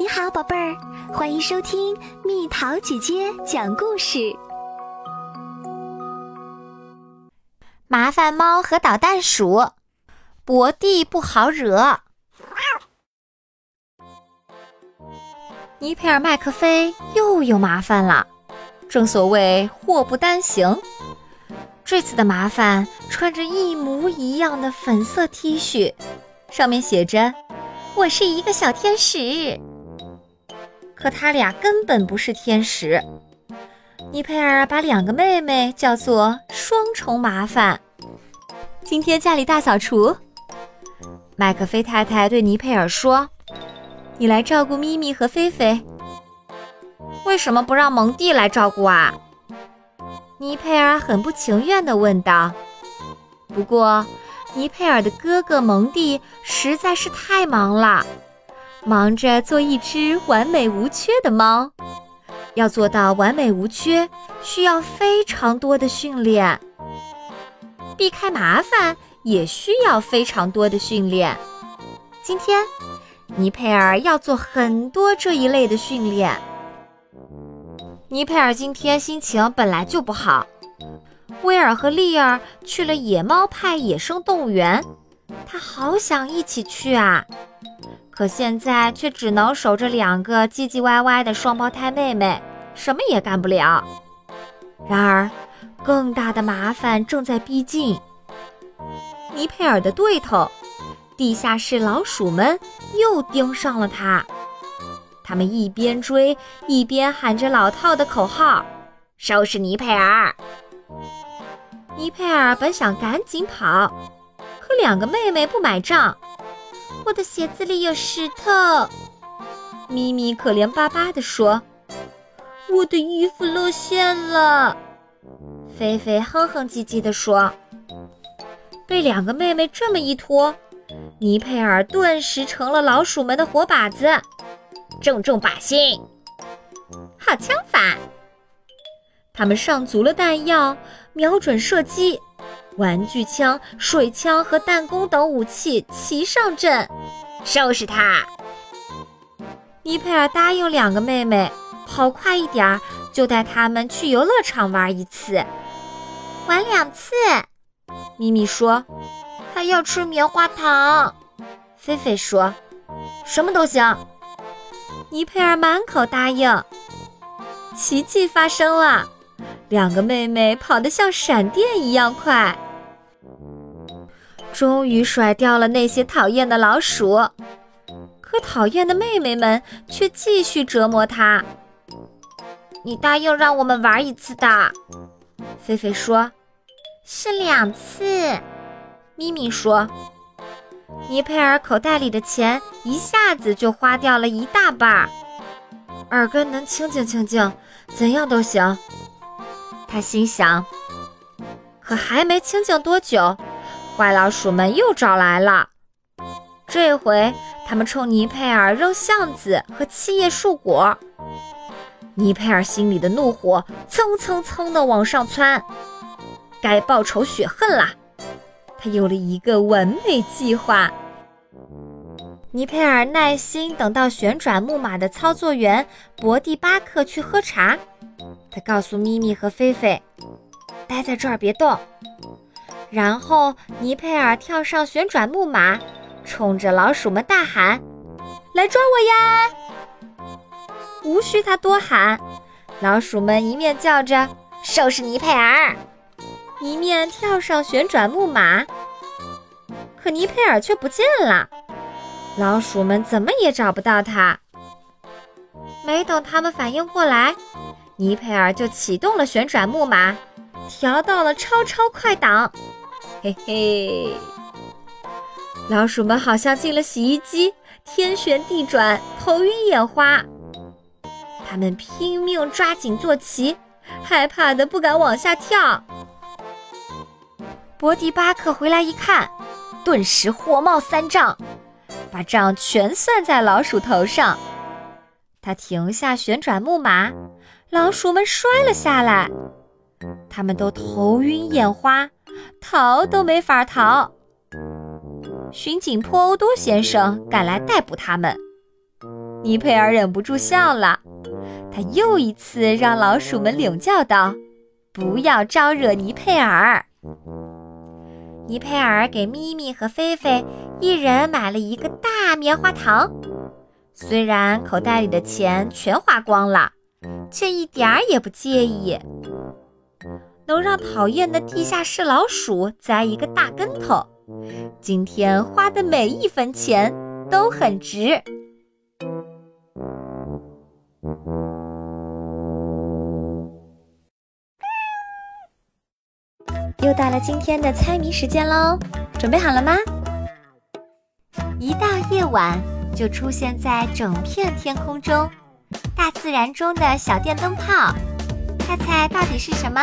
你好，宝贝儿，欢迎收听蜜桃姐姐讲故事。麻烦猫和捣蛋鼠，博蒂不好惹。尼佩尔麦克菲又有麻烦了。正所谓祸不单行，这次的麻烦穿着一模一样的粉色 T 恤，上面写着“我是一个小天使”。可他俩根本不是天使。尼佩尔把两个妹妹叫做双重麻烦。今天家里大扫除，麦克菲太太对尼佩尔说：“你来照顾咪咪和菲菲。”为什么不让蒙蒂来照顾啊？尼佩尔很不情愿地问道。不过，尼佩尔的哥哥蒙蒂实在是太忙了。忙着做一只完美无缺的猫，要做到完美无缺，需要非常多的训练。避开麻烦也需要非常多的训练。今天，尼佩尔要做很多这一类的训练。尼佩尔今天心情本来就不好。威尔和利尔去了野猫派野生动物园，他好想一起去啊。可现在却只能守着两个唧唧歪歪的双胞胎妹妹，什么也干不了。然而，更大的麻烦正在逼近。尼佩尔的对头——地下室老鼠们又盯上了他。他们一边追，一边喊着老套的口号：“收拾尼佩尔！”尼佩尔本想赶紧跑，可两个妹妹不买账。我的鞋子里有石头，咪咪可怜巴巴地说：“我的衣服露馅了。”菲菲哼哼唧唧地说：“被两个妹妹这么一拖，尼佩尔顿时成了老鼠们的活靶子，正中靶心。好枪法！他们上足了弹药，瞄准射击。”玩具枪、水枪和弹弓等武器齐上阵，收拾他！尼佩尔答应两个妹妹，跑快一点儿就带他们去游乐场玩一次，玩两次。咪咪说：“还要吃棉花糖。”菲菲说：“什么都行。”尼佩尔满口答应。奇迹发生了，两个妹妹跑得像闪电一样快。终于甩掉了那些讨厌的老鼠，可讨厌的妹妹们却继续折磨他。你答应让我们玩一次的，菲菲说。是两次，咪咪说。尼佩尔口袋里的钱一下子就花掉了一大半，耳根能清静清静，怎样都行。他心想。可还没清静多久。坏老鼠们又找来了，这回他们冲尼佩尔扔橡子和七叶树果。尼佩尔心里的怒火蹭蹭蹭地往上窜，该报仇雪恨啦！他有了一个完美计划。尼佩尔耐心等到旋转木马的操作员博蒂巴克去喝茶，他告诉咪咪和菲菲：“待在这儿别动。”然后，尼佩尔跳上旋转木马，冲着老鼠们大喊：“来抓我呀！”无需他多喊，老鼠们一面叫着“收拾尼佩尔”，一面跳上旋转木马。可尼佩尔却不见了，老鼠们怎么也找不到他。没等他们反应过来，尼佩尔就启动了旋转木马，调到了超超快档。嘿嘿，老鼠们好像进了洗衣机，天旋地转，头晕眼花。他们拼命抓紧坐骑，害怕的不敢往下跳。博迪巴克回来一看，顿时火冒三丈，把账全算在老鼠头上。他停下旋转木马，老鼠们摔了下来，他们都头晕眼花。逃都没法逃。巡警破欧多先生赶来逮捕他们。尼佩尔忍不住笑了。他又一次让老鼠们领教道：“不要招惹尼佩尔。”尼佩尔给咪咪和菲菲一人买了一个大棉花糖，虽然口袋里的钱全花光了，却一点儿也不介意。能让讨厌的地下室老鼠栽一个大跟头，今天花的每一分钱都很值。又到了今天的猜谜时间喽，准备好了吗？一到夜晚，就出现在整片天空中，大自然中的小电灯泡，猜猜到底是什么？